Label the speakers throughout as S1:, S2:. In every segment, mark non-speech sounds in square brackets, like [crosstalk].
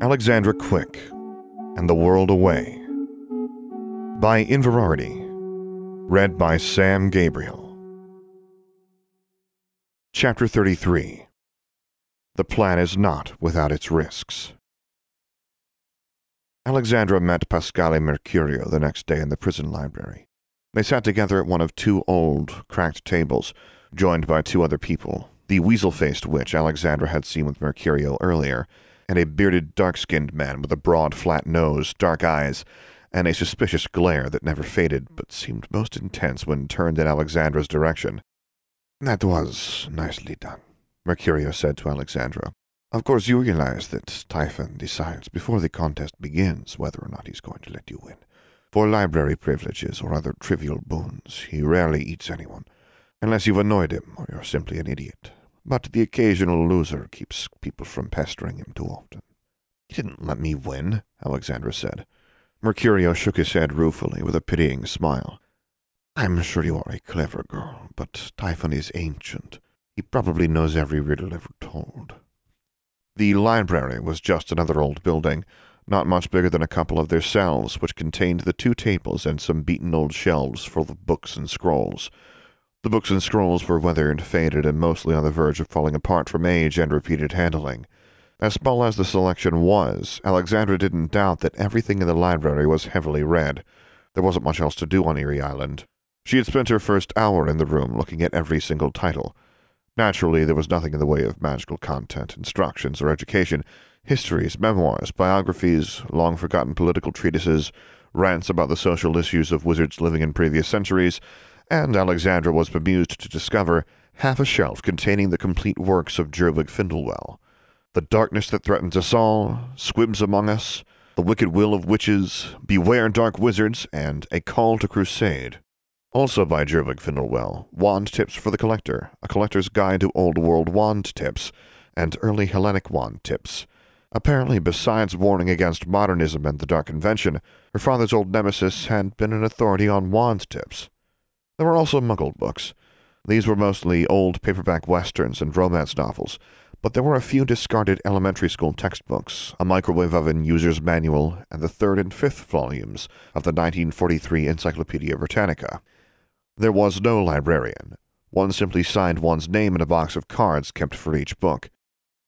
S1: Alexandra Quick and the World Away by Inverarity. Read by Sam Gabriel. Chapter 33 The Plan is Not Without Its Risks. Alexandra met Pasquale Mercurio the next day in the prison library. They sat together at one of two old, cracked tables, joined by two other people the weasel faced witch Alexandra had seen with Mercurio earlier, and a bearded, dark skinned man with a broad, flat nose, dark eyes, and a suspicious glare that never faded but seemed most intense when turned in Alexandra's direction.
S2: That was nicely done, Mercurio said to Alexandra. Of course, you realize that Typhon decides before the contest begins whether or not he's going to let you win. For library privileges or other trivial boons, he rarely eats anyone, unless you've annoyed him or you're simply an idiot. But the occasional loser keeps people from pestering him too often.
S1: He didn't let me win, Alexandra said. Mercurio shook his head ruefully with a pitying smile.
S2: I'm sure you are a clever girl, but Typhon is ancient. He probably knows every riddle ever told.
S1: The library was just another old building, not much bigger than a couple of their cells, which contained the two tables and some beaten old shelves full of books and scrolls. The books and scrolls were weathered, faded, and mostly on the verge of falling apart from age and repeated handling. As small as the selection was, Alexandra didn't doubt that everything in the library was heavily read. There wasn't much else to do on Erie Island. She had spent her first hour in the room looking at every single title. Naturally, there was nothing in the way of magical content, instructions, or education. Histories, memoirs, biographies, long forgotten political treatises, rants about the social issues of wizards living in previous centuries, and Alexandra was bemused to discover half a shelf containing the complete works of Jervig Findlewell. The darkness that threatens us all, Squibs among us, The wicked will of witches, Beware dark wizards, and A Call to Crusade. Also by Jervig Findlewell, Wand Tips for the Collector, A Collector's Guide to Old World Wand Tips, and Early Hellenic Wand Tips. Apparently, besides warning against modernism and the Dark Convention, her father's old nemesis had been an authority on wand tips. There were also Muggle books. These were mostly old paperback westerns and romance novels, but there were a few discarded elementary school textbooks, a microwave oven user's manual, and the third and fifth volumes of the 1943 Encyclopedia Britannica. There was no librarian. One simply signed one's name in a box of cards kept for each book.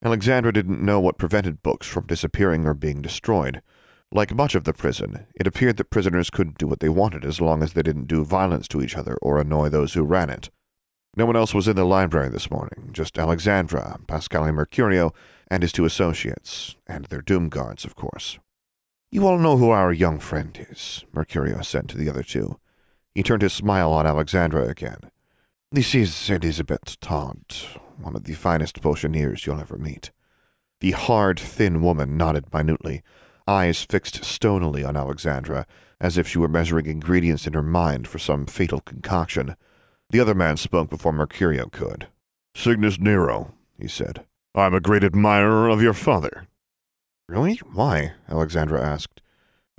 S1: Alexandra didn't know what prevented books from disappearing or being destroyed. Like much of the prison, it appeared that prisoners could do what they wanted as long as they didn't do violence to each other or annoy those who ran it. No one else was in the library this morning, just Alexandra, Pasquale Mercurio, and his two associates, and their doom guards, of course.
S2: You all know who our young friend is, Mercurio said to the other two. He turned his smile on Alexandra again. This is Elizabeth Todd, one of the finest potioneers you'll ever meet.
S1: The hard, thin woman nodded minutely, eyes fixed stonily on Alexandra, as if she were measuring ingredients in her mind for some fatal concoction. The other man spoke before Mercurio could.
S3: Cygnus Nero, he said. I'm a great admirer of your father.
S1: Really? Why? Alexandra asked.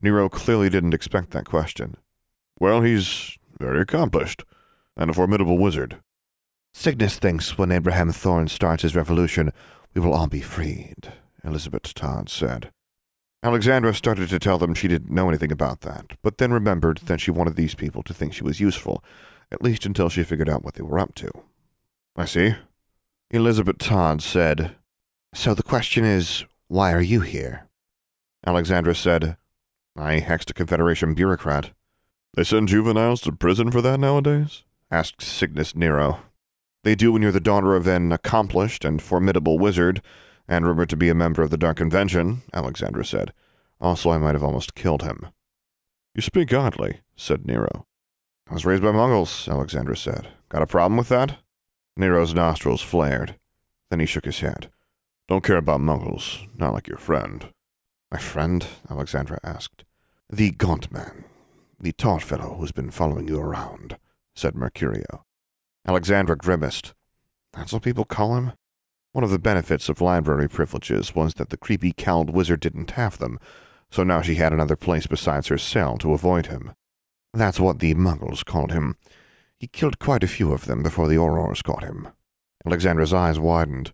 S1: Nero clearly didn't expect that question.
S3: Well, he's very accomplished, and a formidable wizard.
S2: Cygnus thinks when Abraham Thorn starts his revolution, we will all be freed, Elizabeth Todd said.
S1: Alexandra started to tell them she didn't know anything about that, but then remembered that she wanted these people to think she was useful, at least until she figured out what they were up to.
S3: I see.
S2: Elizabeth Todd said, So the question is, why are you here?
S1: Alexandra said, I hexed a Confederation bureaucrat.
S3: They send juveniles to prison for that nowadays?
S1: asked Cygnus Nero. They do when you're the daughter of an accomplished and formidable wizard, and rumored to be a member of the Dark Convention, Alexandra said. Also, I might have almost killed him.
S3: You speak oddly, said Nero.
S1: I was raised by Muggles, Alexandra said. Got a problem with that? Nero's nostrils flared. Then he shook his head.
S3: Don't care about Muggles, not like your friend.
S1: My friend? Alexandra asked. The gaunt man. The tall fellow who's been following you around, said Mercurio. Alexandra grimaced. That's what people call him? One of the benefits of library privileges was that the creepy cowled wizard didn't have them, so now she had another place besides her cell to avoid him. That's what the muggles called him. He killed quite a few of them before the Aurors caught him. Alexandra's eyes widened.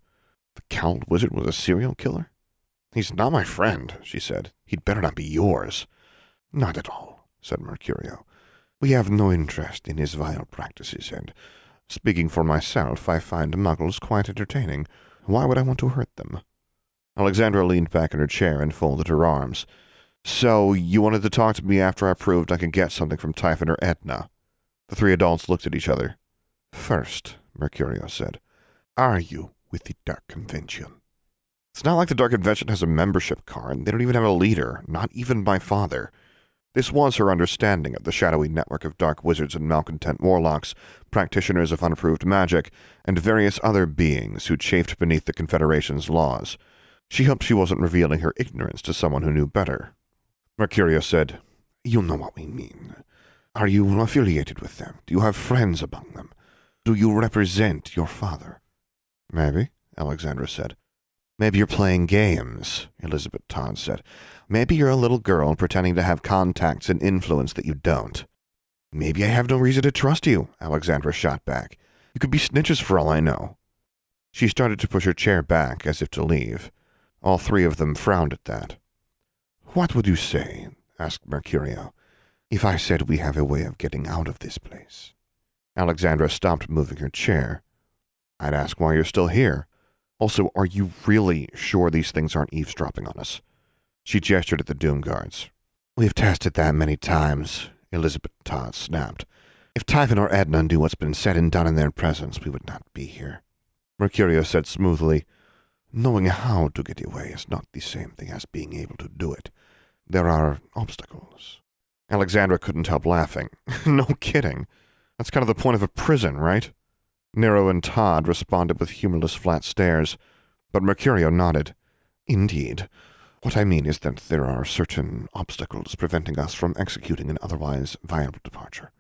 S1: The cowled wizard was a serial killer?
S2: He's not my friend, she said. He'd better not be yours.
S1: Not at all, said Mercurio. We have no interest in his vile practices, and speaking for myself, I find muggles quite entertaining. Why would I want to hurt them?
S2: Alexandra leaned back in her chair and folded her arms. So, you wanted to talk to me after I proved I could get something from Typhon or Etna? The three adults looked at each other.
S1: First, Mercurio said, are you with the Dark Convention?
S2: It's not like the Dark Convention has a membership card. They don't even have a leader, not even my father. This was her understanding of the shadowy network of dark wizards and malcontent warlocks, practitioners of unapproved magic, and various other beings who chafed beneath the Confederation's laws. She hoped she wasn't revealing her ignorance to someone who knew better.
S1: Mercurio said, You know what we mean. Are you affiliated with them? Do you have friends among them? Do you represent your father?
S2: Maybe, Alexandra said. Maybe you're playing games, Elizabeth Todd said. Maybe you're a little girl pretending to have contacts and influence that you don't.
S1: Maybe I have no reason to trust you, Alexandra shot back. You could be snitches for all I know.
S2: She started to push her chair back as if to leave. All three of them frowned at that.
S1: What would you say, asked Mercurio, if I said we have a way of getting out of this place?
S2: Alexandra stopped moving her chair. I'd ask why you're still here. Also, are you really sure these things aren't eavesdropping on us? She gestured at the Doom Guards.
S1: We've tested that many times, Elizabeth Todd snapped. If Typhon or Etna knew what's been said and done in their presence, we would not be here.
S2: Mercurio said smoothly,
S1: Knowing how to get away is not the same thing as being able to do it. There are obstacles.
S2: Alexandra couldn't help laughing. [laughs] no kidding. That's kind of the point of a prison, right? Nero and Todd responded with humorless flat stares, but Mercurio nodded.
S1: Indeed. What I mean is that there are certain obstacles preventing us from executing an otherwise viable departure.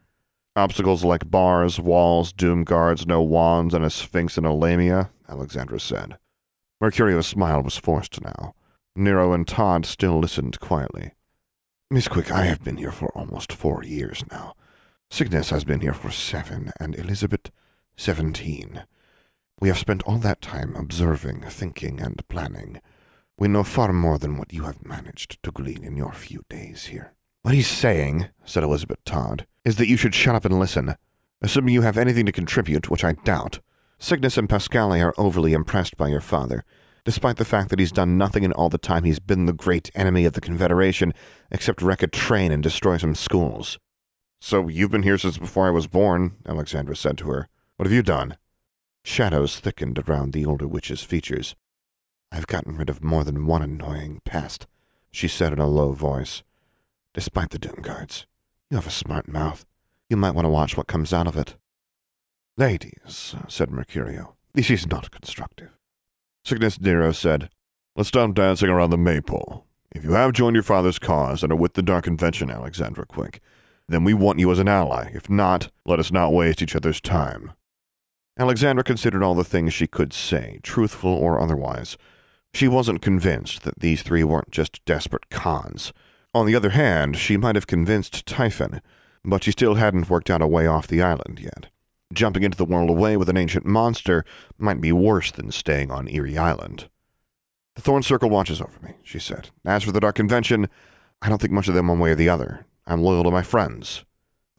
S2: Obstacles like bars, walls, doom guards, no wands, and a sphinx in a lamia, Alexandra said. Mercurio's smile was forced now. Nero and Todd still listened quietly.
S1: Miss Quick, I have been here for almost four years now. Cygnus has been here for seven, and Elizabeth seventeen. We have spent all that time observing, thinking, and planning. We know far more than what you have managed to glean in your few days here.
S2: What he's saying, said Elizabeth Todd, is that you should shut up and listen. Assuming you have anything to contribute, which I doubt. Cygnus and Pasquale are overly impressed by your father, despite the fact that he's done nothing in all the time he's been the great enemy of the Confederation, except wreck a train and destroy some schools. So you've been here since before I was born, Alexandra said to her. What have you done?
S1: Shadows thickened around the older witch's features. I've gotten rid of more than one annoying pest, she said in a low voice. Despite the Doom Guards, you have a smart mouth. You might want to watch what comes out of it.
S2: Ladies, said Mercurio, this is not constructive. Cygnus Nero said, Let's stop dancing around the maypole. If you have joined your father's cause and are with the Dark Convention, Alexandra Quick, then we want you as an ally. If not, let us not waste each other's time. Alexandra considered all the things she could say, truthful or otherwise, she wasn't convinced that these three weren't just desperate cons. On the other hand, she might have convinced Typhon, but she still hadn't worked out a way off the island yet. Jumping into the world away with an ancient monster might be worse than staying on Erie Island. The Thorn Circle watches over me, she said. As for the Dark Convention, I don't think much of them one way or the other. I'm loyal to my friends.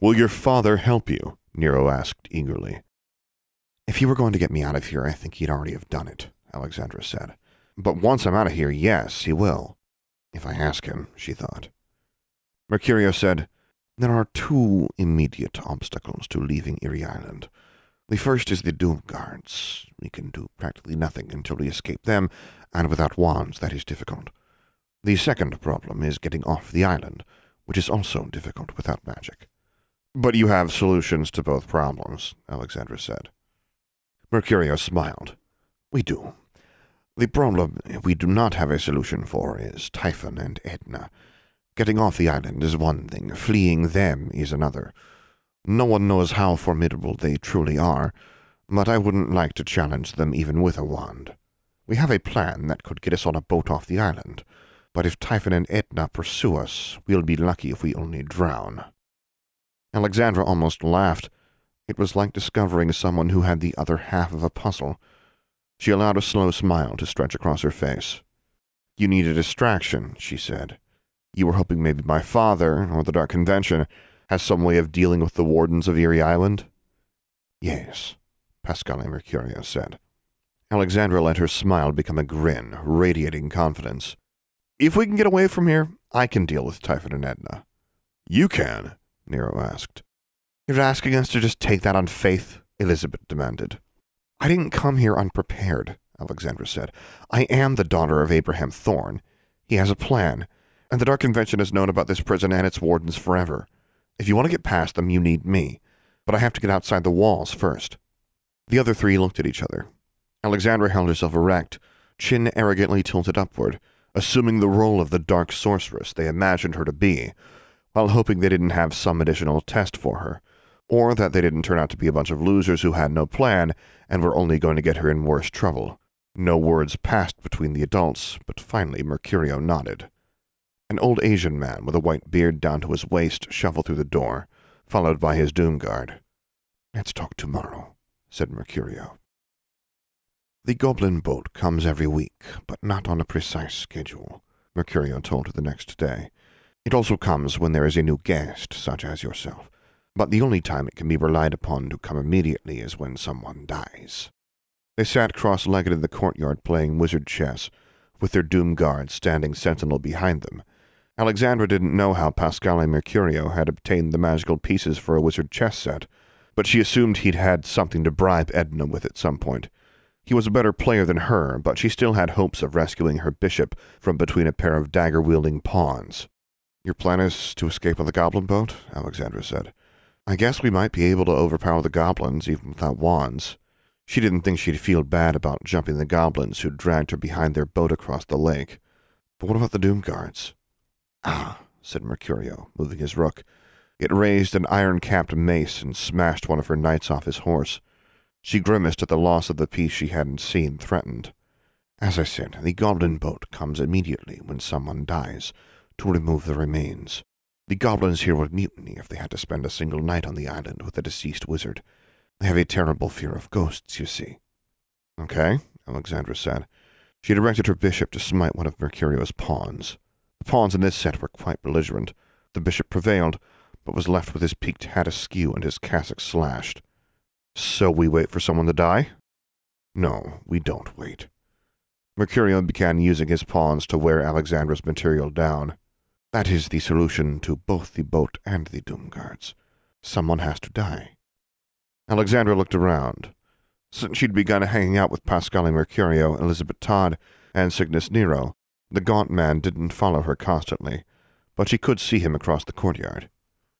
S2: Will your father help you? Nero asked eagerly.
S1: If he were going to get me out of here, I think he'd already have done it, Alexandra said.
S2: But once I'm out of here, yes, he will. If I ask him, she thought. Mercurio said,
S1: There are two immediate obstacles to leaving Erie Island. The first is the Doom Guards. We can do practically nothing until we escape them, and without wands that is difficult. The second problem is getting off the island, which is also difficult without magic.
S2: But you have solutions to both problems, Alexandra said.
S1: Mercurio smiled. We do. The problem we do not have a solution for is Typhon and Etna. Getting off the island is one thing, fleeing them is another. No one knows how formidable they truly are, but I wouldn't like to challenge them even with a wand. We have a plan that could get us on a boat off the island, but if Typhon and Etna pursue us, we'll be lucky if we only drown.
S2: Alexandra almost laughed. It was like discovering someone who had the other half of a puzzle. She allowed a slow smile to stretch across her face.
S1: You need a distraction, she said. You were hoping maybe my father, or the Dark Convention, has some way of dealing with the wardens of Erie Island?
S2: Yes, Pasquale Mercurio said.
S1: Alexandra let her smile become a grin, radiating confidence. If we can get away from here, I can deal with Typhon and Etna.
S3: You can? Nero asked.
S1: You're asking us to just take that on faith? Elizabeth demanded. I didn't come here unprepared, Alexandra said. I am the daughter of Abraham Thorn. He has a plan, and the Dark Convention has known about this prison and its wardens forever. If you want to get past them, you need me. But I have to get outside the walls first. The other three looked at each other. Alexandra held herself erect, chin arrogantly tilted upward, assuming the role of the dark sorceress they imagined her to be, while hoping they didn't have some additional test for her, or that they didn't turn out to be a bunch of losers who had no plan and were only going to get her in worse trouble. No words passed between the adults, but finally Mercurio nodded. An old Asian man with a white beard down to his waist shuffled through the door, followed by his doom guard.
S2: Let's talk tomorrow, said Mercurio. The goblin boat comes every week, but not on a precise schedule, Mercurio told her the next day. It also comes when there is a new guest, such as yourself, but the only time it can be relied upon to come immediately is when someone dies. They sat cross-legged in the courtyard playing wizard chess, with their doom guard standing sentinel behind them. Alexandra didn't know how Pasquale Mercurio had obtained the magical pieces for a wizard chess set, but she assumed he'd had something to bribe Etna with at some point. He was a better player than her, but she still had hopes of rescuing her bishop from between a pair of dagger-wielding pawns.
S1: Your plan is to escape on the goblin boat? Alexandra said. I guess we might be able to overpower the goblins even without wands. She didn't think she'd feel bad about jumping the goblins who dragged her behind their boat across the lake. But what about the Doom Guards?
S2: Ah, said Mercurio, moving his rook.
S1: It raised an iron-capped mace and smashed one of her knights off his horse. She grimaced at the loss of the piece she hadn't seen threatened.
S2: As I said, the goblin boat comes immediately when someone dies to remove the remains. The goblins here would mutiny if they had to spend a single night on the island with a deceased wizard. They have a terrible fear of ghosts, you see.
S1: Okay, Alexandra said. She directed her bishop to smite one of Mercurio's pawns. The pawns in this set were quite belligerent. The bishop prevailed, but was left with his peaked hat askew and his cassock slashed. So we wait for someone to die?
S2: No, we don't wait.
S1: Mercurio began using his pawns to wear Alexandra's material down.
S2: That is the solution to both the boat and the Doom Guards. Someone has to die.
S1: Alexandra looked around. Since she'd begun hanging out with Pasquale Mercurio, Elizabeth Todd, and Cygnus Nero, the gaunt man didn't follow her constantly, but she could see him across the courtyard.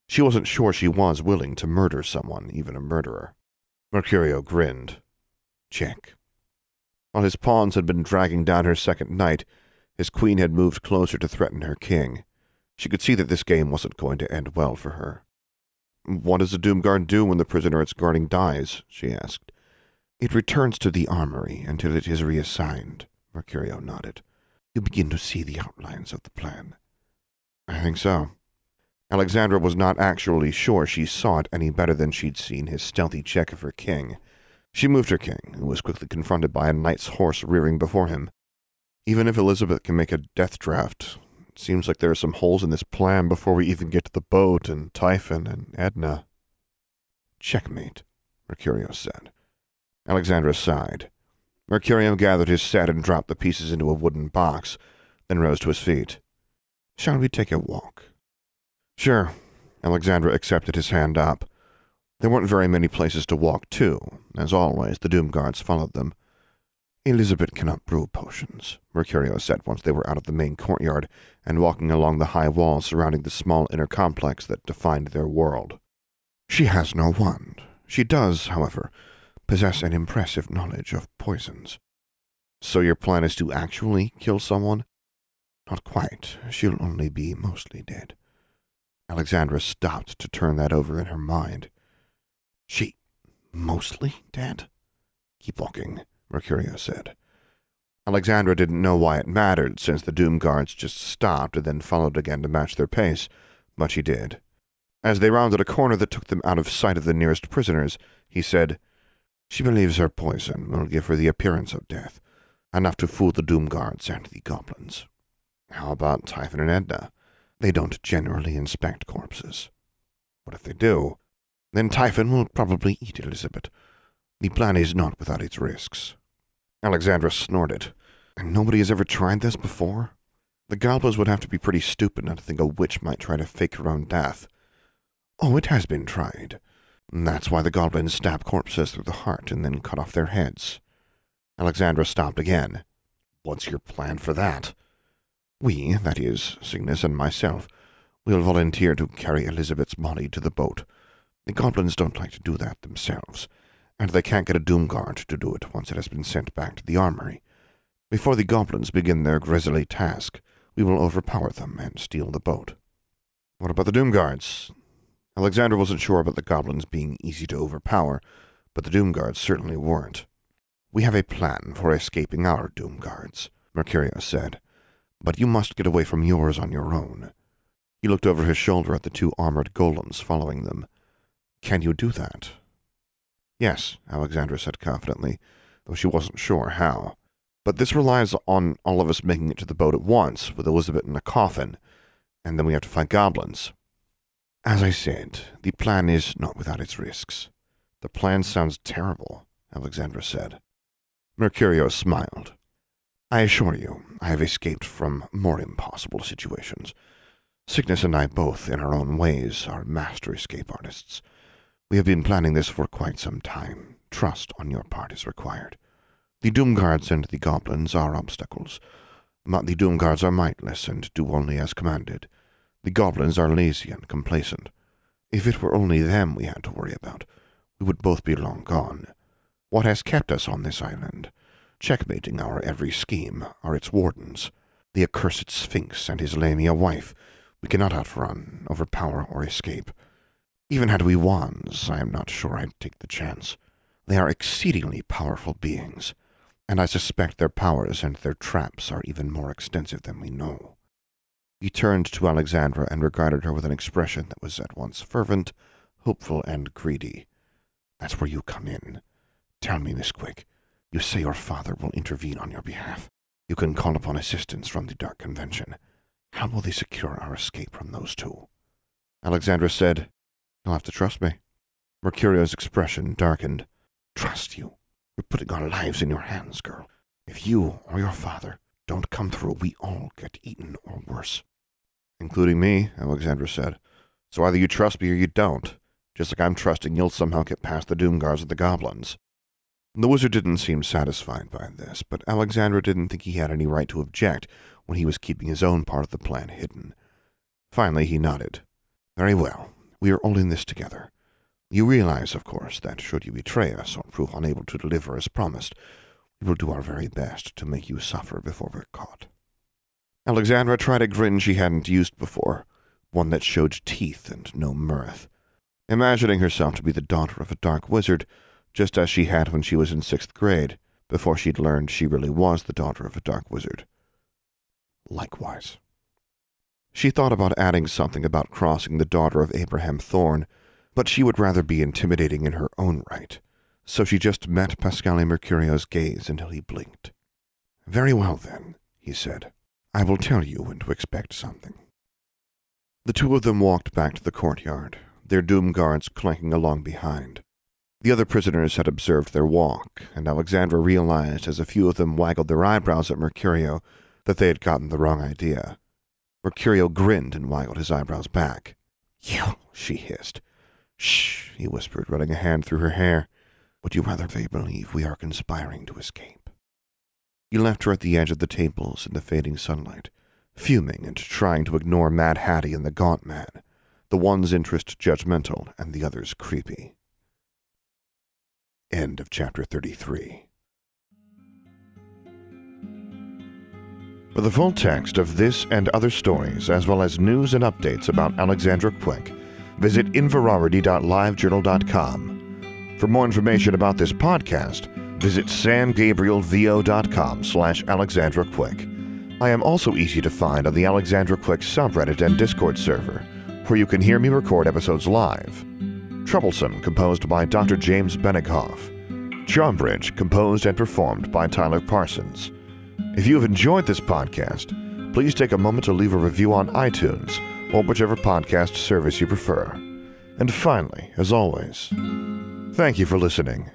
S1: She wasn't sure she was willing to murder someone, even a murderer. Mercurio grinned. Check. While his pawns had been dragging down her second knight, his queen had moved closer to threaten her king. She could see that this game wasn't going to end well for her. What does the Doomguard do when the prisoner it's guarding dies? she asked.
S2: It returns to the armory until it is reassigned, Mercurio nodded. You begin to see the outlines of the plan.
S1: I think so. Alexandra was not actually sure she saw it any better than she'd seen his stealthy check of her king. She moved her king, who was quickly confronted by a knight's horse rearing before him. Even if Elizabeth can make a death draft, seems like there are some holes in this plan before we even get to the boat and Typhon and Etna.
S2: Checkmate, Mercurio said.
S1: Alexandra sighed. Mercurio gathered his set and dropped the pieces into a wooden box, then rose to his feet.
S2: Shall we take a walk?
S1: Sure. Alexandra accepted his hand up. There weren't very many places to walk to. As always, the Doom Guards followed them.
S2: Elizabeth cannot brew potions, Mercurio said once they were out of the main courtyard and walking along the high walls surrounding the small inner complex that defined their world. She has no wand. She does, however, possess an impressive knowledge of poisons.
S1: So your plan is to actually kill someone?
S2: Not quite. She'll only be mostly dead.
S1: Alexandra stopped to turn that over in her mind.
S2: She mostly dead?
S1: Keep walking, Mercurio said. Alexandra didn't know why it mattered, since the Doom Guards just stopped and then followed again to match their pace, but she did. As they rounded a corner that took them out of sight of the nearest prisoners, he said,
S2: She believes her poison will give her the appearance of death. enough to fool the Doom Guards and the goblins. How about Typhon and Etna? They don't generally inspect corpses. What if they do? Then Typhon will probably eat Elizabeth. The plan is not without its risks. Alexandra snorted. And nobody has ever tried this before? The goblins would have to be pretty stupid not to think a witch might try to fake her own death. Oh, it has been tried. That's why the goblins stab corpses through the heart and then cut off their heads. Alexandra stopped again. What's your plan for that? We, that is, Cygnus and myself, will volunteer to carry Elizabeth's body to the boat. The goblins don't like to do that themselves, and they can't get a doom guard to do it once it has been sent back to the armory. Before the goblins begin their grisly task, we will overpower them and steal the boat. What about the doom guards? Alexandra wasn't sure about the goblins being easy to overpower, but the doom guards certainly weren't. We have a plan for escaping our doom guards, Mercurio said, but you must get away from yours on your own. He looked over his shoulder at the two armored golems following them. Can you do that? Yes, Alexandra said confidently, though she wasn't sure how. But this relies on all of us making it to the boat at once, with Elizabeth in a coffin, and then we have to fight goblins. As I said, the plan is not without its risks. The plan sounds terrible, Alexandra said. Mercurio smiled. I assure you, I have escaped from more impossible situations. Cygnus and I both, in our own ways, are master escape artists. We have been planning this for quite some time. Trust on your part is required. The Doom Guards and the Goblins are obstacles, but the Doom Guards are mindless and do only as commanded. The Goblins are lazy and complacent. If it were only them we had to worry about, we would both be long gone. What has kept us on this island? Checkmating our every scheme are its wardens, the accursed Sphinx and his Lamia wife. We cannot outrun, overpower, or escape. Even had we wands, I am not sure I'd take the chance. They are exceedingly powerful beings and I suspect their powers and their traps are even more extensive than we know. He turned to Alexandra and regarded her with an expression that was at once fervent, hopeful, and greedy. That's where you come in. Tell me, Miss Quick, you say your father will intervene on your behalf. You can call upon assistance from the Dark Convention. How will they secure our escape from those two? Alexandra said, You'll have to trust me. Mercurio's expression darkened. Trust you? We're putting our lives in your hands, girl. If you or your father don't come through, we all get eaten or worse. Including me, Alexandra said. So either you trust me or you don't, just like I'm trusting you'll somehow get past the Doom Guards of the Goblins. The wizard didn't seem satisfied by this, but Alexandra didn't think he had any right to object when he was keeping his own part of the plan hidden. Finally, he nodded. Very well. We are all in this together. You realize, of course, that should you betray us or prove unable to deliver as promised, we will do our very best to make you suffer before we're caught. Alexandra tried a grin she hadn't used before, one that showed teeth and no mirth. Imagining herself to be the daughter of a dark wizard, just as she had when she was in sixth grade, before she'd learned she really was the daughter of a dark wizard. Likewise. She thought about adding something about crossing the daughter of Abraham Thorn, but she would rather be intimidating in her own right, so she just met Pasquale Mercurio's gaze until he blinked. Very well, then, he said. I will tell you when to expect something. The two of them walked back to the courtyard, their doom guards clanking along behind. The other prisoners had observed their walk, and Alexandra realized as a few of them waggled their eyebrows at Mercurio that they had gotten the wrong idea. Mercurio grinned and waggled his eyebrows back. You, she hissed. Shh, he whispered, running a hand through her hair. Would you rather they believe we are conspiring to escape? He left her at the edge of the tables in the fading sunlight, fuming and trying to ignore Mad Hattie and the Gaunt Man, the one's interest judgmental and the other's creepy. End of chapter 33.
S1: For the full text of this and other stories, as well as news and updates about Alexandra Quick, visit inverarity.livejournal.com. For more information about this podcast, visit samgabrielvo.com slash Alexandra Quick. I am also easy to find on the Alexandra Quick subreddit and Discord server, where you can hear me record episodes live. Troublesome, composed by Dr. James Benighof. Charmbridge, composed and performed by Tyler Parsons. If you have enjoyed this podcast, please take a moment to leave a review on iTunes or whichever podcast service you prefer. And finally, as always, thank you for listening.